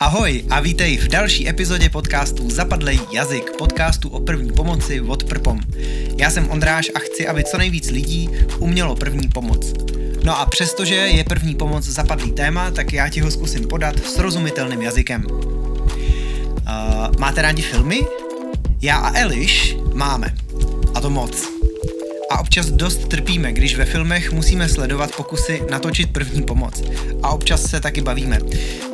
Ahoj a vítej v další epizodě podcastu Zapadlej jazyk, podcastu o první pomoci od Prpom. Já jsem Ondráš a chci, aby co nejvíc lidí umělo první pomoc. No a přestože je první pomoc zapadlý téma, tak já ti ho zkusím podat srozumitelným jazykem. Uh, máte rádi filmy? Já a Eliš máme. A to moc. A občas dost trpíme, když ve filmech musíme sledovat pokusy natočit první pomoc. A občas se taky bavíme.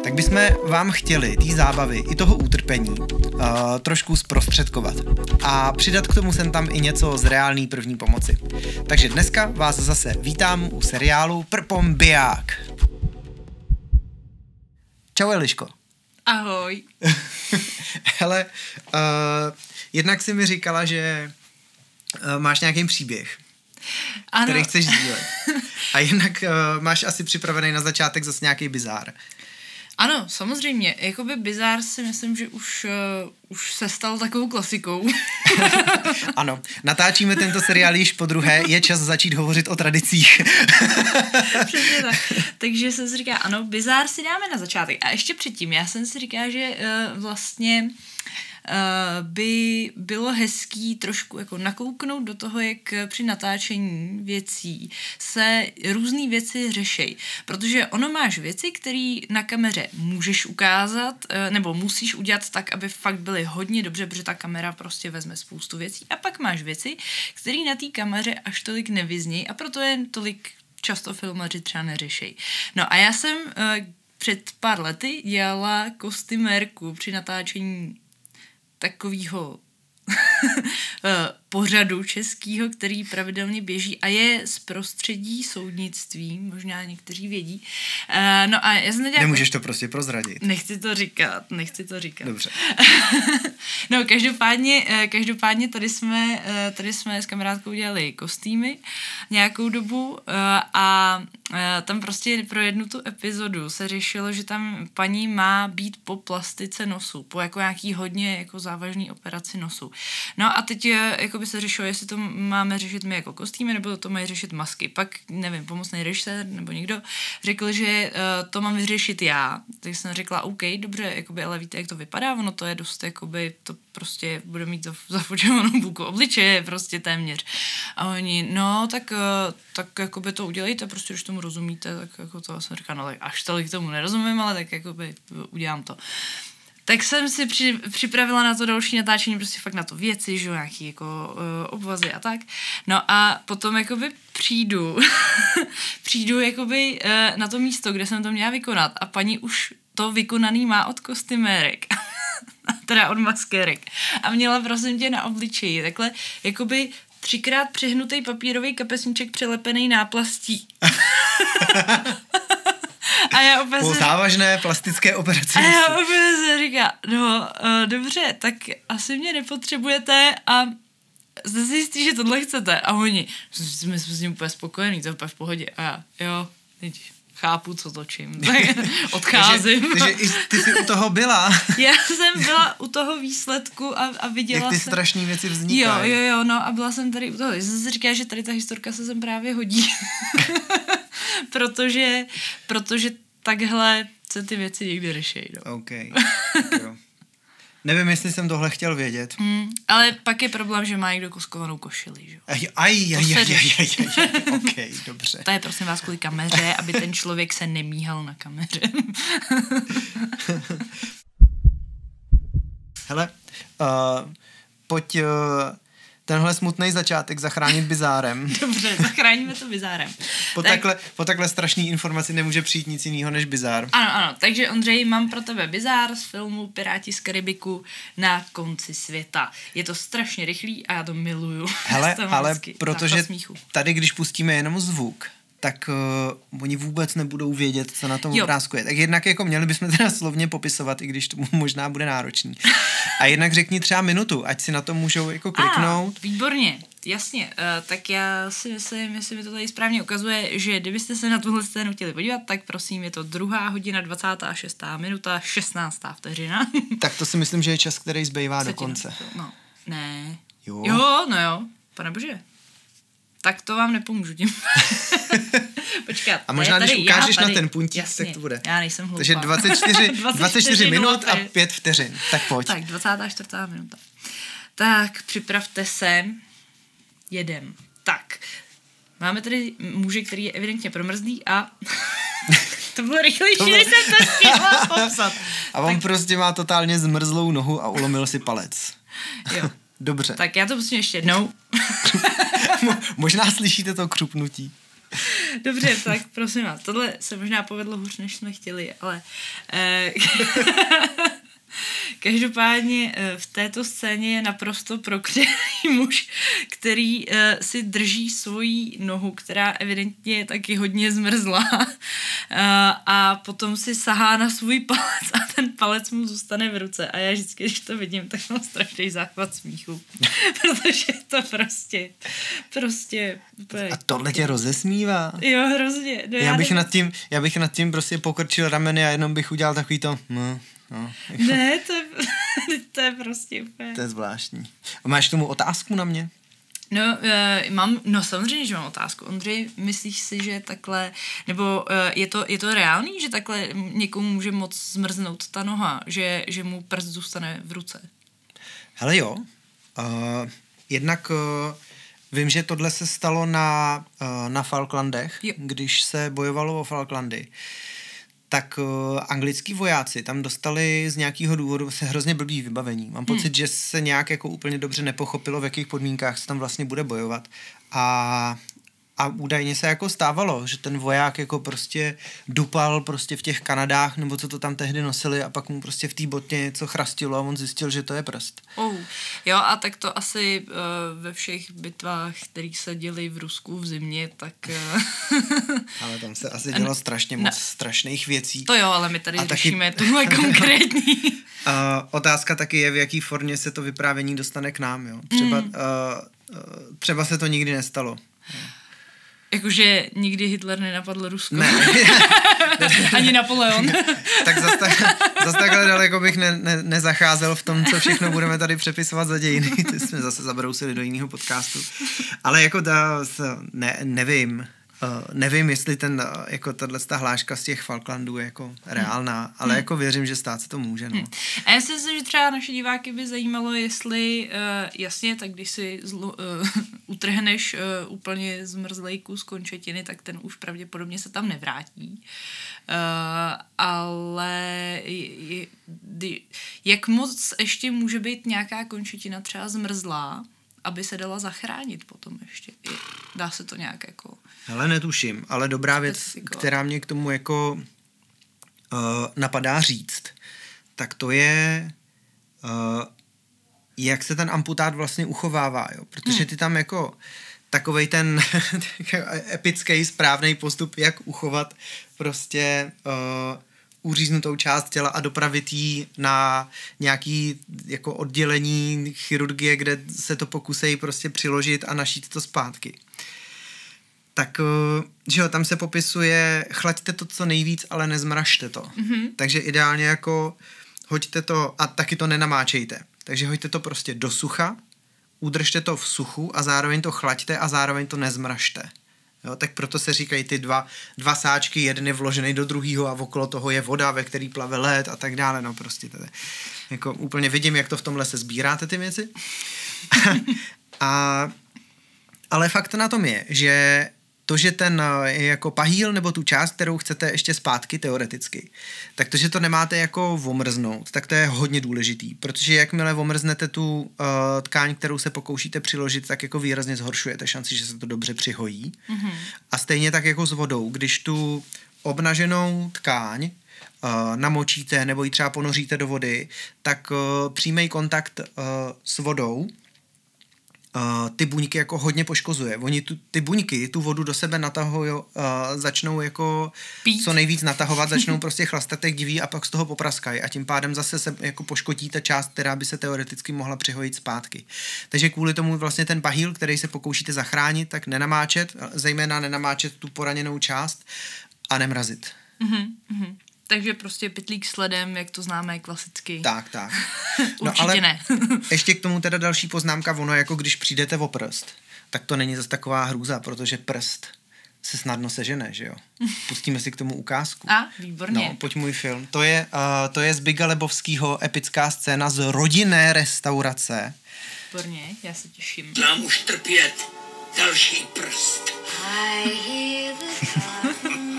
Tak bychom vám chtěli té zábavy i toho utrpení uh, trošku zprostředkovat. A přidat k tomu sem tam i něco z reálné první pomoci. Takže dneska vás zase vítám u seriálu Prpom biják. Čau Eliško. Ahoj. Hele, uh, jednak si mi říkala, že máš nějaký příběh, Ano, který chceš sdílet. A jinak uh, máš asi připravený na začátek zase nějaký bizár. ano, samozřejmě. Jakoby bizár si myslím, že už, uh, už se stal takovou klasikou. Ano, natáčíme tento seriál již po druhé, je čas začít hovořit o tradicích. Přesně tak. Takže jsem si říkala, ano, bizár si dáme na začátek. A ještě předtím, já jsem si říkala, že uh, vlastně uh, by bylo hezký trošku jako nakouknout do toho, jak při natáčení věcí se různé věci řešejí. Protože ono máš věci, které na kameře můžeš ukázat, uh, nebo musíš udělat tak, aby fakt byly hodně dobře, protože ta kamera prostě vezme spoustu věcí. A pak máš věci, které na té kameře až tolik nevyznějí a proto je tolik často filmaři třeba neřešejí. No a já jsem uh, před pár lety dělala kostymérku při natáčení takového pořadu českého, který pravidelně běží a je z prostředí soudnictví, možná někteří vědí. Uh, no a já jsem nedělala... Nemůžeš to prostě prozradit. Nechci to říkat, nechci to říkat. Dobře. no, každopádně, eh, každopádně tady jsme, eh, tady jsme s kamarádkou dělali kostýmy nějakou dobu eh, a tam prostě pro jednu tu epizodu se řešilo, že tam paní má být po plastice nosu, po jako nějaký hodně jako závažný operaci nosu. No a teď jako by se řešilo, jestli to máme řešit my jako kostýmy, nebo to mají řešit masky. Pak, nevím, pomocný režisér nebo někdo řekl, že uh, to mám vyřešit já. Tak jsem řekla, OK, dobře, jakoby, ale víte, jak to vypadá, ono to je dost, jakoby, to prostě bude mít zafočovanou buku obličeje, prostě téměř. A oni, no, tak, uh, tak jakoby to udělejte, prostě když tomu rozumíte, tak jako to jsem říkala, no tak až tolik tomu nerozumím, ale tak jakoby udělám to. Tak jsem si při, připravila na to další natáčení, prostě fakt na to věci, že jo, nějaký jako uh, obvazy a tak. No a potom jakoby přijdu, přijdu jakoby uh, na to místo, kde jsem to měla vykonat a paní už to vykonaný má od kostymérek. teda od maskérek. A měla prosím tě na obličeji takhle jakoby třikrát přihnutý papírový kapesníček přilepený náplastí. A já Po se- závažné plastické operaci. a já opět se říká, no uh, dobře, tak asi mě nepotřebujete a jste si jistý, že tohle chcete. A oni, jsme s ním úplně spokojení, to je úplně v pohodě. A já, jo, teď chápu, co točím. Tak odcházím. Takže, takže i ty jsi u toho byla. Já jsem byla u toho výsledku a, a viděla Jak ty jsem... strašné věci Jo, vznikají. jo, jo, no a byla jsem tady u toho. Já jsem si říkala, že tady ta historka se sem právě hodí. protože, protože takhle se ty věci někdy řešejí. No. OK. Jo. Nevím, jestli jsem tohle chtěl vědět. Mm, ale pak je problém, že má někdo koskovanou košili, že jo. Aj, aj, aj, aj, aj, aj, aj, aj. OK, dobře. To je prosím vás kvůli kameře, aby ten člověk se nemíhal na kameře. Hele, uh, pojď uh, tenhle smutný začátek zachránit bizárem. Dobře, zachráníme to bizárem. Po, Tak- takhle, po takhle strašný informaci nemůže přijít nic jiného než bizár. Ano, ano, takže Ondřej, mám pro tebe bizár z filmu Piráti z Karibiku na konci světa. Je to strašně rychlý a já to miluju. Hele, ale protože tady, když pustíme jenom zvuk, tak uh, oni vůbec nebudou vědět, co na tom Jo. obrázku je. Tak jednak jako měli bychom teda slovně popisovat, i když to možná bude náročný. A jednak řekni třeba minutu, ať si na to můžou jako kliknout. A, výborně, jasně. Uh, tak já si myslím, jestli mi to tady správně ukazuje, že kdybyste se na tuhle scénu chtěli podívat, tak prosím, je to druhá hodina, 26. minuta, 16. vteřina. Tak to si myslím, že je čas, který zbývá do konce. No, ne. Jo. Jo, no jo, pane bože. Tak to vám nepomůžu tím. Počkat. A možná, když ukážeš tady, na ten puntík, jasně, tak to bude. Já nejsem hloupá. Takže 24, 24 minut a 5 vteřin. Tak pojď. Tak, 24. minuta. Tak, připravte se. Jedem. Tak, máme tady muže, který je evidentně promrzlý a to bylo rychlejší, To bylo- než jsem to stihla popsat. A on prostě má totálně zmrzlou nohu a ulomil si palec. Jo. Dobře. Tak já to pustím ještě jednou. Mo- Možná slyšíte to křupnutí. Dobře, tak prosím vás, tohle se možná povedlo hůř, než jsme chtěli, ale eh, každopádně eh, v této scéně je naprosto prokřelý muž, který eh, si drží svoji nohu, která evidentně je taky hodně zmrzlá eh, a potom si sahá na svůj palec a ten palec mu zůstane v ruce a já vždycky, když to vidím, tak mám strašný záchvat smíchu, protože je to prostě, prostě úplně A tohle tě rozesmívá. Jo, hrozně. No, Já bych, nevím. nad tím, já bych nad tím prostě pokrčil rameny a jenom bych udělal takový to, no, no, Ne, to je, to je prostě úplně... to je zvláštní. A máš k tomu otázku na mě? No, uh, mám, no samozřejmě, že mám otázku. Ondřej, myslíš si, že takhle, nebo uh, je, to, je to reálný, že takhle někomu může moc zmrznout ta noha, že, že mu prst zůstane v ruce? Hele jo, uh, jednak uh, vím, že tohle se stalo na, uh, na Falklandech, Jo. když se bojovalo o Falklandy. Tak uh, anglický vojáci tam dostali z nějakého důvodu se hrozně blbý vybavení. Mám pocit, hmm. že se nějak jako úplně dobře nepochopilo, v jakých podmínkách se tam vlastně bude bojovat. A a údajně se jako stávalo, že ten voják jako prostě dupal prostě v těch Kanadách, nebo co to tam tehdy nosili a pak mu prostě v té botě něco chrastilo a on zjistil, že to je prst. Oh. Jo, a tak to asi uh, ve všech bitvách, které se děly v Rusku v zimě, tak... Uh, Ale tam se asi dělo strašně moc ne. strašných věcí. to jo, ale my tady A taky- řešíme tuhle konkrétní. Uh, otázka taky je, v jaký formě se to vyprávění dostane k nám. Jo? Třeba, Mm. uh, uh, třeba se to nikdy nestalo. Jakože nikdy Hitler nenapadl Rusko. Ne, Ani Napoleon. tak zase tak, zas takhle daleko bych ne, ne, nezacházel v tom, co všechno budeme tady přepisovat za dějiny. Ty jsme zase zabrousili do jiného podcastu. Ale jako s- ne, nevím. Uh, nevím, jestli ten, uh, jako tahle ta hláška z těch Falklandů je jako reálná, ale jako věřím, že stát se to může. No. A já si myslím, že třeba naše diváky by zajímalo, jestli, uh, jasně, tak když si zlo, uh, utrhneš uh, úplně zmrzlej kus končetiny, tak ten už pravděpodobně se tam nevrátí. Uh, ale je, je, jak moc ještě může být nějaká končetina třeba zmrzlá, aby se dala zachránit potom ještě. Je, dá se to nějak jako... Hele, netuším, ale dobrá věc, která mě k tomu jako uh, napadá říct, tak to je, uh, jak se ten amputát vlastně uchovává, jo? protože ty tam jako takovej ten epický správný postup, jak uchovat prostě uh, uříznutou část těla a dopravit ji na nějaký jako oddělení chirurgie, kde se to pokusej prostě přiložit a našít to zpátky tak eh, že jo, tam se popisuje, chlaďte to co nejvíc, ale nezmražte to. Mm-hmm. Takže ideálně jako hoďte to a taky to nenamáčejte. Takže hoďte to prostě do sucha, udržte to v suchu a zároveň to chlaďte a zároveň to nezmražte. Jo, tak proto se říkají ty dva, dva sáčky, jeden je vložený do druhého a okolo toho je voda, ve který plave led a tak dále. No prostě je, jako úplně vidím, jak to v tom lese sbíráte ty věci. a ale fakt na tom je, že to, že ten eh, jako pahýl nebo tu část, kterou chcete ještě zpátky teoreticky, tak to, že to nemáte jako omrznout, tak to je hodně důležitý, protože jakmile omrznete tu uh, tkáň, kterou se pokoušíte přiložit, tak jako výrazně zhoršujete šanci, že se to dobře přihojí. Mm-hmm. A stejně tak jako s vodou, když tu obnaženou tkáň uh, namočíte nebo ji třeba ponoříte do vody, tak uh, přímý kontakt uh, s vodou uh, ty buňky jako hodně poškozuje. Oni tu, ty buňky tu vodu do sebe natahují, uh, začnou jako Pít. co nejvíc natahovat, začnou prostě chlastat jak diví a pak z toho popraskají a tím pádem zase se jako poškodí ta část, která by se teoreticky mohla přihojit zpátky. Takže kvůli tomu vlastně ten pahýl, který se pokoušíte zachránit, tak nenamáčet, zejména nenamáčet tu poraněnou část a nemrazit. Mhm, mhm. Takže prostě pytlík s ledem, jak to známe klasicky. Tak, tak. Určitě ne. ještě k tomu teda další poznámka, ono jako když přijdete o prst, tak to není zase taková hrůza, protože prst se snadno sežene, že jo. Pustíme si k tomu ukázku. A, výborně. No, pojď můj film. To je, uh, to je z Biga Lebovského epická scéna z rodinné restaurace. Výborně, já se těším. Nám už trpět další prst. I hear the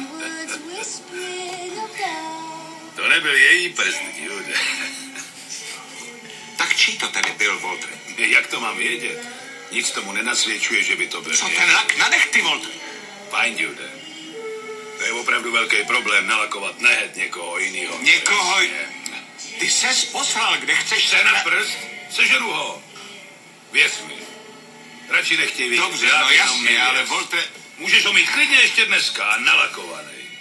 To nebyl její prst, Jude. Tak čí to tady byl, Walter? Jak to mám vědět? Nic tomu nenasvědčuje, že by to byl. Co ten lak na nechty, Walter? Fajn, Jude. To je opravdu velký problém nalakovat nehet někoho jiného. Někoho? Ty ses poslal, kde chceš se na prst? Sežeru ho. Věř mi. Radši nechtěj vidět. Dobře, no jasně, ale Volte... Můžeš ho mít klidně ještě dneska, nalakovaný.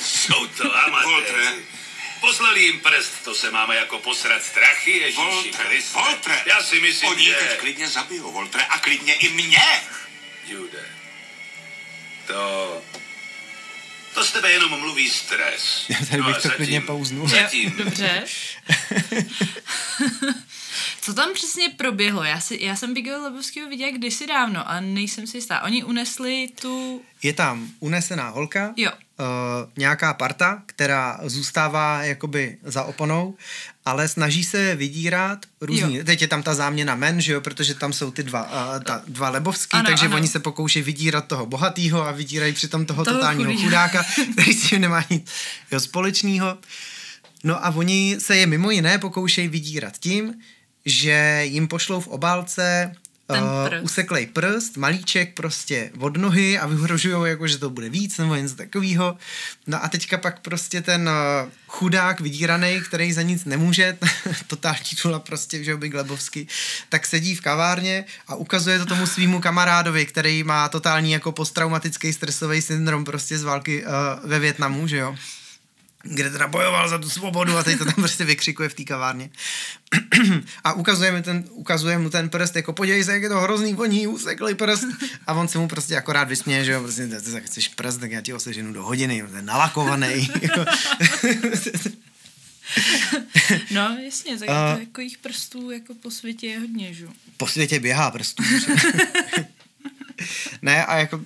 Jsou to amatéři. Poslali jim prst, to se máme jako posrat strachy, Ježíši Voltre, Kriste. Voltre. Já si myslím, Oni že... teď klidně zabijou, Voltre, a klidně i mě. Jude, to... To z tebe jenom mluví stres. Já tady No bych to klidně zatím- pauznul. Zatím. Dobře. Co tam přesně proběhlo? Já, si, já jsem Bigel Lebovského viděla kdysi dávno a nejsem si jistá. Oni unesli tu... Je tam unesená holka, Jo. Uh, nějaká parta, která zůstává jakoby za oponou, ale snaží se vydírat různý. Jo. Teď je tam ta záměna men, že jo, protože tam jsou ty dva, uh, ta, dva lebovský, Ano, takže ano. oni se pokouší vydírat toho bohatýho a vydírají přitom toho, Toho totálního chudýho. chudáka, který s tím nemá nic jo, společného. No a oni se je mimo jiné pokoušejí vydírat tím, že jim pošlou v obálce Ten uh, prst. useklej prst, malíček prostě od nohy a vyhrožují jako, že to bude víc nebo něco takového. No a teďka pak prostě ten uh, chudák vydíraný, který za nic nemůže, totální tula prostě, že jo, Big Lebovsky, tak sedí v kavárně a ukazuje to tomu svýmu kamarádovi, který má totální jako posttraumatický stresový syndrom prostě z války uh, ve Větnamu, že jo kde teda bojoval za tu svobodu a teď to tam prostě vykřikuje v té kavárně. a ukazuje, mi ten, ukazuje mu ten prst, jako podívej se, jak je to hrozný voní, useklý prst. A on se mu prostě akorát vysměje, že jo, prostě, ty, ty chceš prst, tak já ti ho seženu do hodiny, to je nalakovaný. No, jasně, tak uh, jako jich prstů jako po světě je hodně, že? jo. po světě běhá prstů. ne, a jako,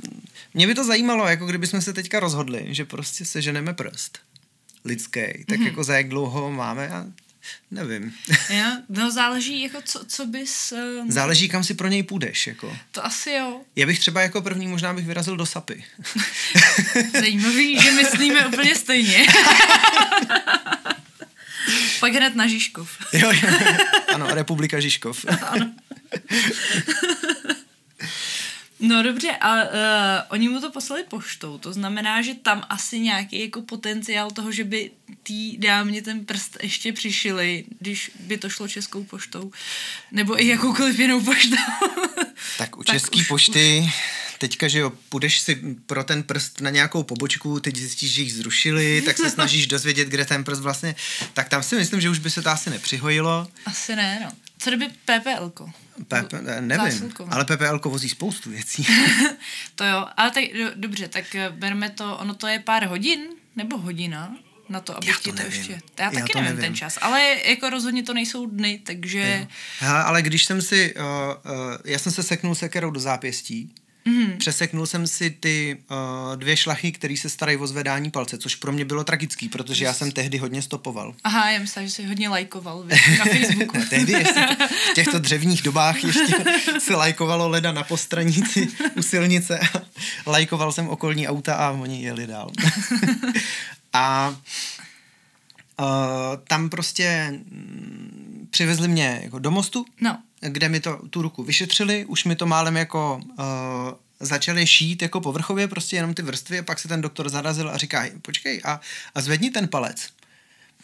mě by to zajímalo, jako kdybychom se teďka rozhodli, že prostě seženeme prst lidský, tak mm-hmm. jako za jak dlouho ho máme, já nevím. Jo, no záleží, jako co, co bys... Um, Záleží, kam si pro něj půjdeš, jako. to asi jo. Já bych třeba jako první možná bych vyrazil do Sapy. Zajímavý, že myslíme úplně stejně. Pak hned na Žižkov. jo, jo. ano, Republika Žižkov. No dobře, a uh, oni mu to poslali poštou, to znamená, že tam asi nějaký jako potenciál toho, že by tý dámě ten prst ještě přišili, když by to šlo českou poštou, nebo i jakoukoliv jinou poštou. tak u Tak České už- pošty, teďka, že jo, půjdeš si pro ten prst na nějakou pobočku, teď zjistíš, že ji zrušili, tak se snažíš dozvědět, kde ten prst vlastně, tak tam si myslím, že už by se to asi nepřihojilo. Asi ne, no. Co kdyby PPLko? P- eh, nevím, Zásilková. ale PPL vozí spoustu věcí. To jo, ale tak do, dobře, tak eh, berme to, ono to je pár hodin, nebo hodina na to, aby Já ti to to ještě... Já Já taky to nevím, nevím. ten čas, ale jako rozhodně to nejsou dny, takže... Hele, ale když jsem si, uh, uh, já jsem se seknul sekerou do zápěstí, Mm-hmm. přeseknul jsem si ty uh, dvě šlachy, které se starají o zvedání palce, což pro mě bylo tragický, protože já jsem tehdy hodně stopoval. Aha, já myslím, že jsi hodně lajkoval na Facebooku. A tehdy ještě v těchto dřevních dobách ještě se lajkovalo leda na postranici u silnice lajkoval jsem okolní auta a oni jeli dál. a uh, tam prostě mm, přivezli mě jako do mostu, No, kde mi to tu ruku vyšetřili, už mi to málem jako uh, začali šít jako povrchově, prostě jenom ty vrstvy a pak se ten doktor zarazil a říká, počkej a, a zvedni ten palec.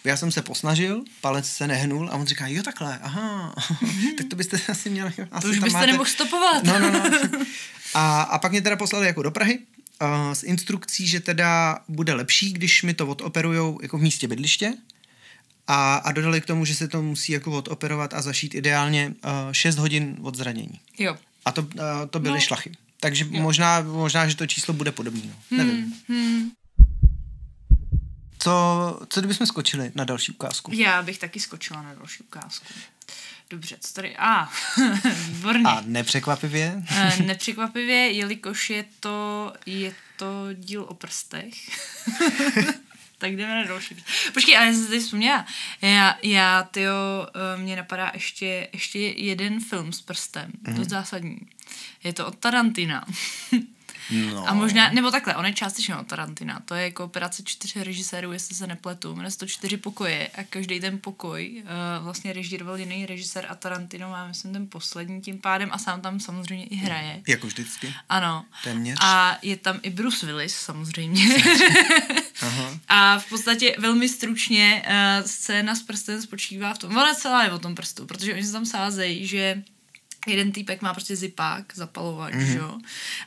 Já jsem se posnažil, palec se nehnul a on říká, jo takhle, aha, tak to byste asi měli. Asi už tam byste nemohl stopovat. No, no, no. A, a pak mě teda poslali jako do Prahy uh, s instrukcí, že teda bude lepší, když mi to odoperujou jako v místě bydliště, a, a dodali k tomu, že se to musí jako odoperovat a zašít ideálně uh, 6 hodin od zranění. Jo. A to, uh, to byly No. šlachy. Takže možná, možná, že to číslo bude podobné. No. Nevím. Hmm. Co, co kdybychom skočili na další ukázku? Já bych taky skočila na další ukázku. Dobře, co tady? A, ah, výborně. A nepřekvapivě? Eh, nepřekvapivě, jelikož je to, je to díl o prstech. tak jdeme na další. Počkej, ale já jsem si teď vzpomněla. Já, já tyjo, eh, mě napadá ještě, ještě jeden film s prstem. Mm. Dost zásadní. Je to od Tarantina. No. A možná, nebo takhle, on je částečně od Tarantina. To je kooperace čtyř režisérů, jestli se nepletu. Jmenuje se to čtyři pokoje a každý ten pokoj uh, vlastně režíroval jiný režisér a Tarantino má, myslím, ten poslední tím pádem a sám tam samozřejmě i hraje. Jako vždycky. Ano. Téměř. A je tam i Bruce Willis, samozřejmě. Aha. A v podstatě velmi stručně uh, scéna s prstem spočívá v tom, ona celá je o tom prstu, protože oni se tam sázejí, že jeden týpek má prostě zipák, zapalovač, mm-hmm. jo,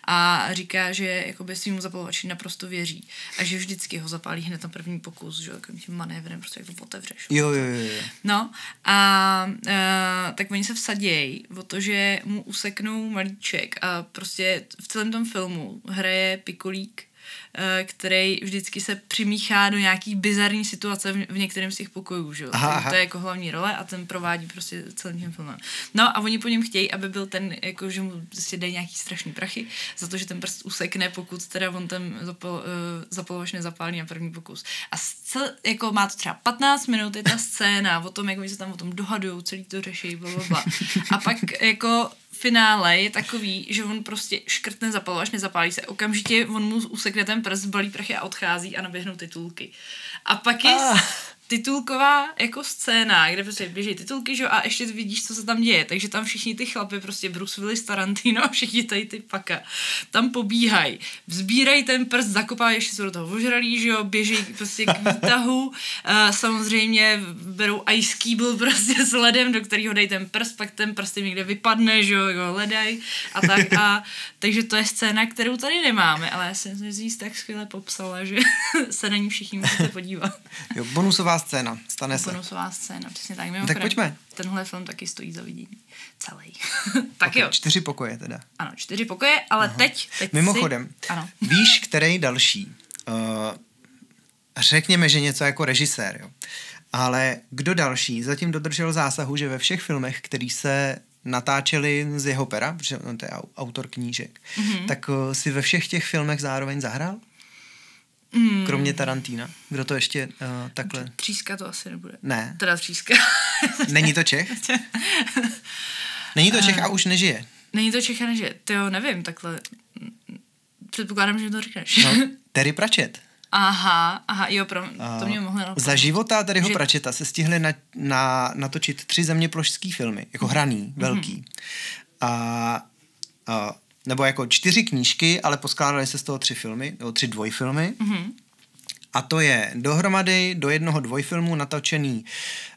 a říká, že jakoby svým zapalovači naprosto věří a že vždycky ho zapálí hned na první pokus, že jo, takovým tím manévrem, prostě jak to otevřeš. Jo, jo, jo, jo. No a uh, tak oni se vsadějí o to, že mu useknou malíček a prostě v celém tom filmu hraje Pikolík, Eh, který vždycky se přimíchá do nějaký bizarní situace v, některém z těch pokojů, že? Aha, aha. To je jako hlavní role a ten provádí prostě celým tím filmem. No a oni po něm chtějí, aby byl ten, jako že mu prostě dají nějaký strašný prachy za to, že ten prst usekne, pokud teda on ten zapal, uh, zapalovač nezapálí na první pokus. A cel, jako má to třeba 15 minut, je ta scéna o tom, jak oni se tam o tom dohadují, celý to řeší, bla, bla, bla. A pak jako finále je takový, že on prostě škrtne zapalovač, nezapálí se, okamžitě on mu usekne ten prst, balí prachy a odchází a naběhnou titulky. A pak je ah titulková jako scéna, kde prostě běží titulky, že? a ještě vidíš, co se tam děje. Takže tam všichni ty chlapy, prostě Bruce Willis, Tarantino a všichni tady ty paka, tam pobíhají, vzbírají ten prst, zakopávají, ještě jsou do toho ožralí, že jo, běží prostě k výtahu, uh, samozřejmě berou ice cube prostě s ledem, do kterého dají ten prst, pak ten prst jim někde vypadne, že jo, jo ledaj a tak a takže to je scéna, kterou tady nemáme, ale já jsem si tak skvěle popsala, že se na ní všichni musíte podívat. Jo, bonusová scéna, stane se. Bonusová scéna, přesně tak. tak pojďme. Tenhle film taky stojí za vidění. Celý. tak okay, jo. Čtyři pokoje teda. Ano, čtyři pokoje, ale Aha. teď, teď Mimochodem, si... ano. víš, který další? Uh, řekněme, že něco jako režisér, jo. Ale kdo další zatím dodržel zásahu, že ve všech filmech, který se natáčeli z jeho pera, protože on to je autor knížek, mm-hmm. tak uh, si ve všech těch filmech zároveň zahrál? Mm. Kromě Tarantína. Kdo to ještě uh, takhle... Tříska to asi nebude. Ne. Teda tříska. Není to Čech? Není to Čech a už nežije. Není to Čech a nežije. Ty jo, nevím, takhle. Předpokládám, že to řekneš. No, Terry Pratchett. Aha, aha, jo, pro, to mě mohlo napadnout. Za života Terryho že... Pratchetta se stihli na, na, natočit tři zeměplošský filmy, jako hraný, mm-hmm. velký. A, a nebo jako čtyři knížky, ale poskládaly se z toho tři filmy, nebo tři dvojfilmy. Mm-hmm. A to je dohromady do jednoho dvojfilmu natočený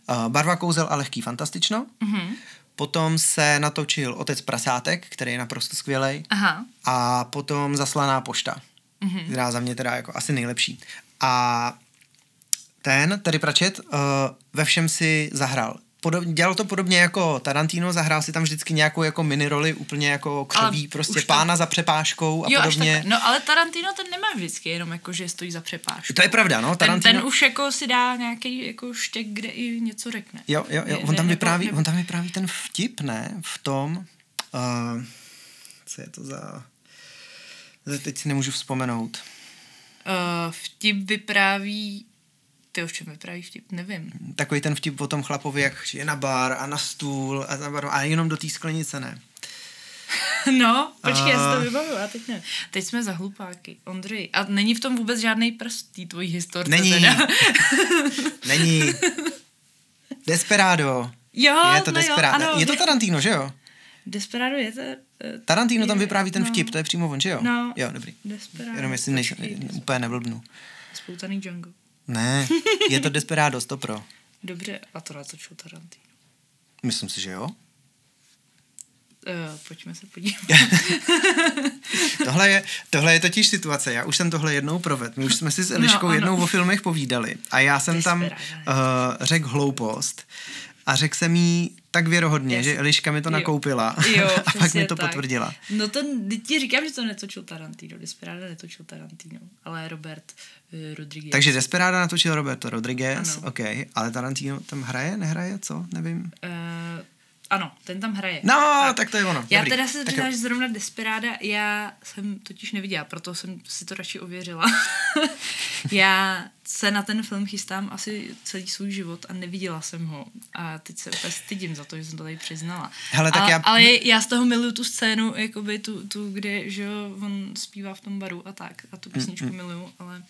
uh, Barva kouzel a lehký fantastično. Mm-hmm. Potom se natočil Otec prasátek, který je naprosto skvělý. A potom Zaslaná pošta, mm-hmm. která za mě teda jako asi nejlepší. A ten, tedy Pračet, uh, ve všem si zahrál podob, dělal to podobně jako Tarantino, zahrál si tam vždycky nějakou jako miniroli, úplně jako ale prostě pána to... za přepážkou a jo, podobně. No ale Tarantino ten nemá vždycky jenom jako, že stojí za přepážkou. To je pravda, no. Tarantino... Ten, ten už jako si dá nějaký jako štěk, kde i něco řekne. Jo, jo, jo. On tam, vypráví, nebo... on tam vypráví ten vtip, ne? V tom, uh, co je to za... Teď si nemůžu vzpomenout. Uh, vtip vypráví ty o čem vypráví vtip? Nevím. Takový ten vtip o tom chlapovi, jak je na bar a na stůl a, na bar, a jenom do té sklenice ne. No, počkej, uh... já si to vybavuju, a teď ne. Teď jsme za hlupáky, Ondřej. A není v tom vůbec žádný prst tý tvojí historce Není. Teda. není. Desperado. Jo, je to no Desperado. Jo, ano, je to Tarantino, že jo? Desperado je to... Uh, Tarantino je, tam vypráví ten no, vtip, to je přímo on, že jo? No, jo, dobrý. Desperado. Jenom jestli než, úplně neblbnu. Spoutaný Django. Ne, je to Desperados, to pro. Dobře, a to natočil Tarantino. Myslím si, že jo. Uh, pojďme se podívat. tohle, je, tohle je totiž situace. Já už jsem tohle jednou provedl. My už jsme si s Eliškou no, jednou o filmech povídali. A já jsem tam uh, řekl hloupost. A řekl jsem jí tak věrohodně, Já že Eliška mi to jo. nakoupila Jo, a pak mi to tak. potvrdila. No to teď ti říkám, že to netočil Tarantino, Desperado netočil Tarantino, ale Robert uh, Rodriguez. Takže Desperada natočil Roberto Rodriguez, Ano. OK, ale Tarantino tam hraje, nehraje, co? Nevím. Uh, ano, ten tam hraje. No, tak to je ono. Já Dobrý. teda se Tak přiznám, že zrovna Desperáda, já jsem totiž neviděla, proto jsem si to radši ověřila. já se na ten film chystám asi celý svůj život a neviděla jsem ho. A teď se úplně stydím za to, že jsem to tady přiznala. Hele, tak ale, já- ale já z toho miluju tu scénu, jakoby tu, tu kde že on zpívá v tom baru a tak. A tu písničku mm, miluju, ale...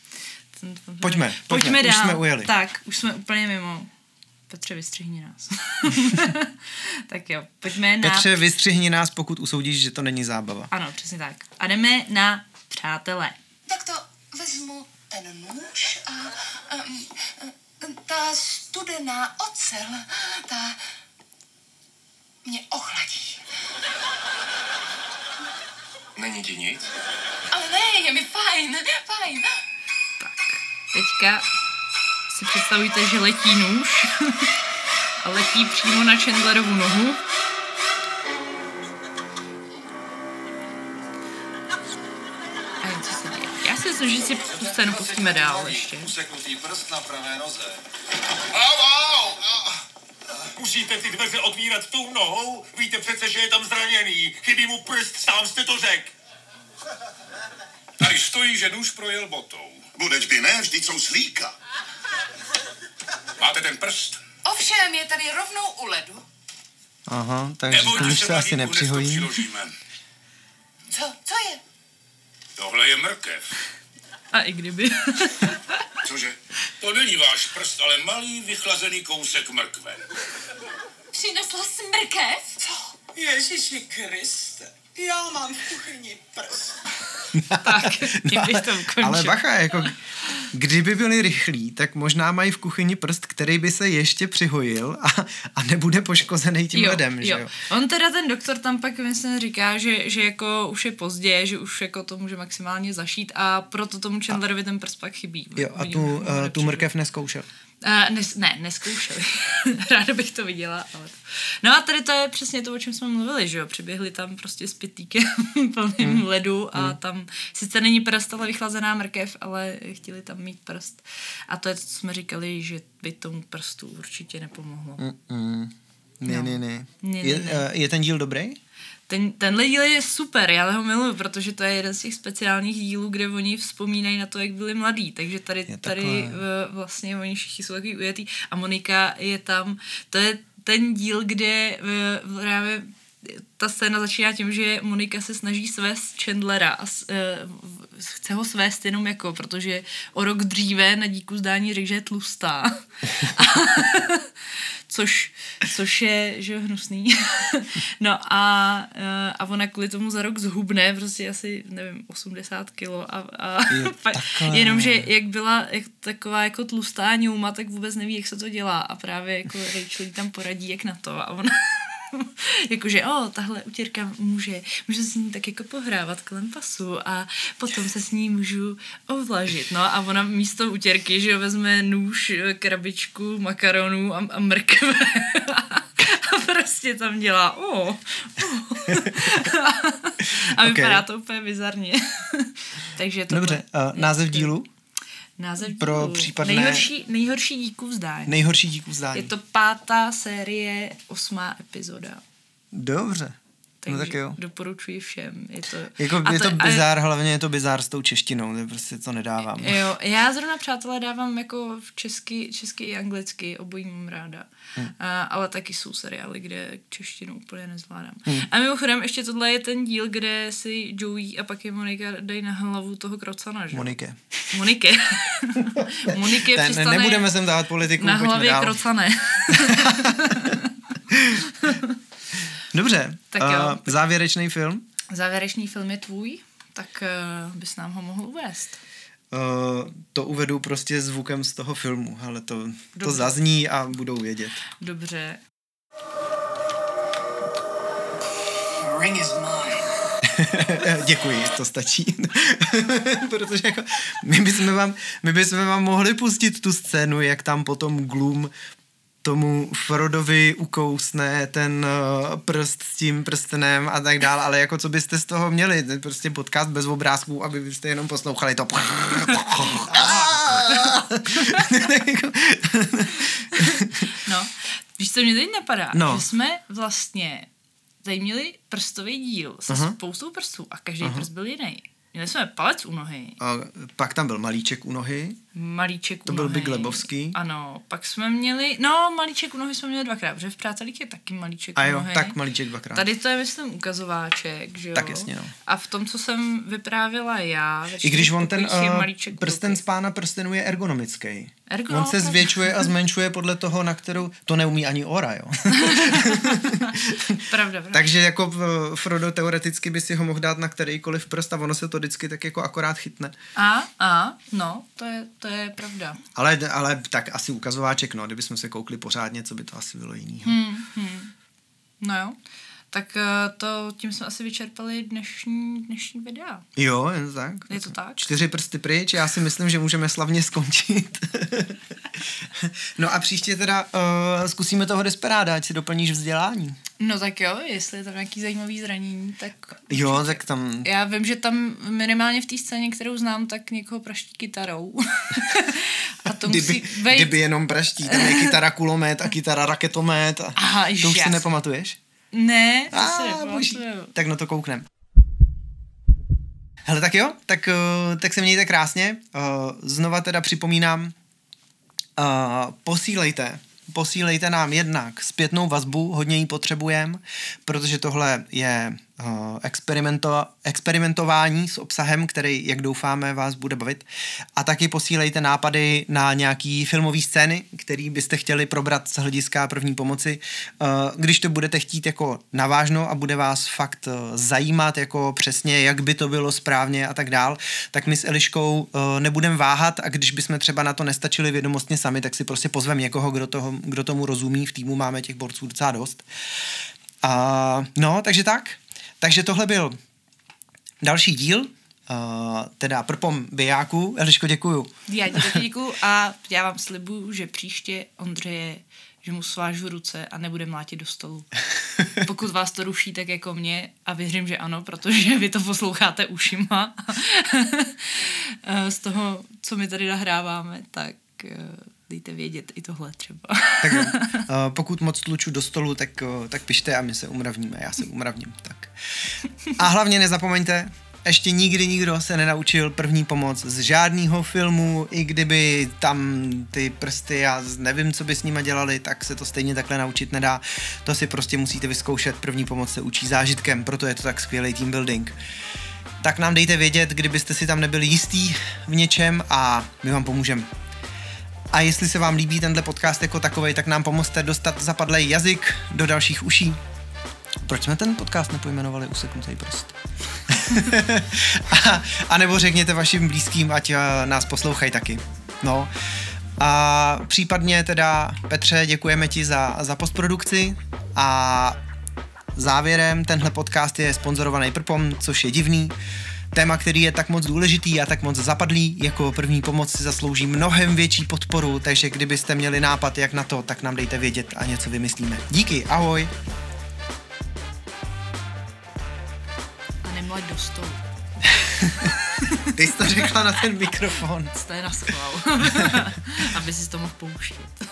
Ten, ten, Pojďme, pojďme, pojďme už dál. jsme ujeli. Tak, už jsme úplně mimo. Petře, vystřihni nás. tak jo, pojďme na... Petře, vystřihni nás, pokud usoudíš, že to není zábava. Ano, přesně tak. A jdeme na přátelé. Tak to vezmu ten nůž a um, um, ta studená ocel, ta mě ochladí. Není ti nic? Ale ne, je mi fajn, fajn. Teďka si představujte, že letí nůž a letí přímo na Chandlerovu nohu. A co se děje. Já si myslím, že si tu scénu pustíme dál ještě. Useknutý prst na pravé noze. Au, au, au. Musíte ty dveře otvírat tou nohou? Víte přece, že je tam zraněný. Chybí mu prst, sám jste to řek. Tady stojí, že nůž projel botou. Budeč by ne, vždyť jsou slíka. Máte ten prst? Ovšem, je tady rovnou u ledu. Aha, takže Nebojte to už se asi nepřihojí. Co, co je? Tohle je mrkev. A i kdyby. Cože? To není váš prst, ale malý vychlazený kousek mrkve. Přinesla jsi mrkev? Co? Ježíši Kriste, já mám v kuchyni prst. tak, tím bych to ukončil. Ale bacha, jako kdyby byli rychlí, tak možná mají v kuchyni prst, který by se ještě přihojil a, a nebude poškozený tím ledem, že jo? On teda ten doktor tam pak myslím říká, že, že jako už je pozdě, že už jako to může maximálně zašít a proto tomu Chandlerovi ten prst pak chybí. Jo, a tu, uh, tu mrkev neskoušel. Uh, nes, ne, neskoušeli. Ráda bych to viděla, ale. No a tady to je přesně to, o čem jsme mluvili, že jo? Přiběhli tam prostě s pytlíkem plným Hmm. ledu a tam sice není prst, ale vychlazená mrkev, ale chtěli tam mít prst. A to je to, co jsme říkali, že by tomu prstu určitě nepomohlo. Mm, ne, No. ne, ne. Ne, Je, uh, je ten díl dobrý? Ten, tenhle díl je super, já ho miluju, protože to je jeden z těch speciálních dílů, kde oni vzpomínají na to, jak byli mladí, takže tady, Je tady v- vlastně oni všichni jsou takový ujetý a Monika je tam, to je ten díl, kde v- právě ta scéna začíná tím, že Monika se snaží svést Chandlera a s, eh, v- chce ho svést jenom jako, protože o rok dříve na díku zdání řekl, že je tlustá. což, což je, že jo, hnusný. no a, eh, a ona kvůli tomu za rok zhubne prostě asi, nevím, 80 kilo a, a pak- takhle. jenomže jak byla jak, taková jako tlustá ňouma, tak vůbec neví, jak se to dělá a právě jako Rachel tam poradí, jak na to a ona jakože, o, tahle utěrka může, můžu s ní tak jako pohrávat kolem pasu a potom se s ní můžu ovlažit. No a ona místo utěrky, že jo, vezme nůž, krabičku, makaronů a, a mrkve a prostě tam dělá, o, o. a vypadá Ok. to úplně bizarně. Takže to Dobře, uh, název dílu? Název pro dílu. případné- Nejhorší, nejhorší díku vzdání. Nejhorší dík vzdání. Je to pátá série, osmá epizoda. Dobře. Takže no tak jo. doporučuji všem. Je to, Jako a je to a- bizár, hlavně je to bizár s tou češtinou, to prostě to nedávám. Jo, já zrovna přátelé dávám jako v česky, česky i anglicky, obojí mám ráda. Hmm. A, ale taky jsou seriály, kde češtinu úplně nezvládám. Hmm. A mimochodem ještě tohle je ten díl, kde si Joey a pak je Monika dají na hlavu toho krocana, že? Monike. Monike. Monike Ten, přistane nebudeme sem dávat politiku, na hlavě dál. krocane. Dobře, Tak uh, jo. závěrečný film. Závěrečný film je tvůj, tak uh, bys nám ho mohl uvést. Uh, to uvedu prostě zvukem z toho filmu, ale to, to zazní a budou vědět. Dobře. Ring is mine. Děkuji, to stačí. Protože jako, my, bychom vám, my bychom vám mohli pustit tu scénu, jak tam potom Gloom tomu Frodovi ukousne ten uh, prst s tím prstenem a tak dále, ale jako co byste z toho měli? Prostě podcast bez obrázků, aby byste jenom poslouchali to. No, víš, co mě teď napadá? No. Že jsme vlastně tady měli prstový díl se Aha. spoustou prstů a každý prst byl jiný. Měli jsme palec u nohy, A pak tam byl malíček u nohy. Malíček To byl. Big Lebowski. Ano, pak jsme měli, no malíček u nohy jsme měli dvakrát, protože v Přátelích je taky malíček A jo, nohy. tak malíček dvakrát. Tady to je, myslím, ukazováček, že jo? Tak jasně, no. A v tom, co jsem vyprávěla já, I když on ten uh, prsten z pána prstenů je ergonomický. Ergo, on se tak- zvětšuje a zmenšuje podle toho, na kterou... To neumí ani Ora, jo. Pravda, pravda. Takže jako v- Frodo teoreticky by si ho mohl dát na kterýkoliv prst a ono se to vždycky tak jako akorát chytne. A, a, no, to je, to je pravda. Ale, ale tak asi ukazováček, no, kdybychom se koukli pořádně, co by to asi bylo jinýho. Hmm, hmm. No jo. Tak eh, to tím jsme asi vyčerpali dnešní, dnešní videa. Jo, jen tak. Je to tak? Čtyři prsty pryč, já si myslím, že můžeme slavně skončit. no a příště teda uh, zkusíme toho desperáda, ať si doplníš vzdělání. No tak jo, jestli je tam nějaký zajímavý zranění, tak... Jo, tak tam... Já vím, že tam minimálně v té scéně, kterou znám, tak někoho praští kytarou. a to musí Kdyby, být... kdyby jenom praští, tam je kytara kulomet a kytara raketomet. A Aha, to už si nepamatuješ? Ne, to A, boží. nepamatuju. Tak na to kouknem. Hele, tak jo, tak, uh, tak se mějte krásně. Uh, znova teda připomínám, uh, posílejte, posílejte nám jednak zpětnou vazbu, hodně ji potřebujeme, protože tohle je experimento, experimentování s obsahem, který, jak doufáme, vás bude bavit. A taky posílejte nápady na nějaký filmové scény, který byste chtěli probrat z hlediska první pomoci. Uh, když to budete chtít jako navážno a bude vás fakt uh, zajímat jako přesně, jak by to bylo správně a tak dál, tak my s Eliškou nebudeme váhat a když bychom třeba na to nestačili vědomostně sami, tak si prostě pozveme někoho, kdo, toho, kdo tomu rozumí. V týmu máme těch borců docela dost. Uh, no, takže tak. Takže tohle byl další díl, uh, teda prpom bijáku. Eliško, děkuju. Já ti taky děkuju a já vám slibuju, že příště Ondřeje, že mu svážu ruce a nebude mlátit do stolu. Pokud vás to ruší tak jako mě, a věřím, že ano, protože vy to posloucháte ušima z toho, co my tady nahráváme, tak eh, dejte vědět i tohle třeba. Tak jo. Uh, pokud moc tluču do stolu, tak, uh, tak pište a my se umravníme. Já se umravním. Tak. A hlavně nezapomeňte, ještě nikdy nikdo se nenaučil první pomoc z žádného filmu, i kdyby tam ty prsty, já nevím, co by s nima dělali, tak se to stejně takhle naučit nedá. To si prostě musíte vyzkoušet. První pomoc se učí zážitkem, proto je to tak skvělý team building. Tak nám dejte vědět, kdybyste si tam nebyli jistý v něčem a my vám pomůžeme. A jestli se vám líbí tenhle podcast jako takovej, tak nám pomozte dostat zapadlej jazyk do dalších uší. Proč jsme ten podcast nepojmenovali Useknutý prst? a, a nebo řekněte vašim blízkým, ať uh, nás poslouchají taky. No. A případně teda, Petře, děkujeme ti za, za postprodukci a závěrem, tenhle podcast je sponzorovaný Prpom, což je divný. Téma, který je tak moc důležitý a tak moc zapadlý, jako první pomoc si zaslouží mnohem větší podporu, takže kdybyste měli nápad, jak na to, tak nám dejte vědět a něco vymyslíme. Díky, ahoj! A nemlaď do stolu. Ty jsi to řekla na ten mikrofon. To je na schvál. Aby si to mohl pouštět.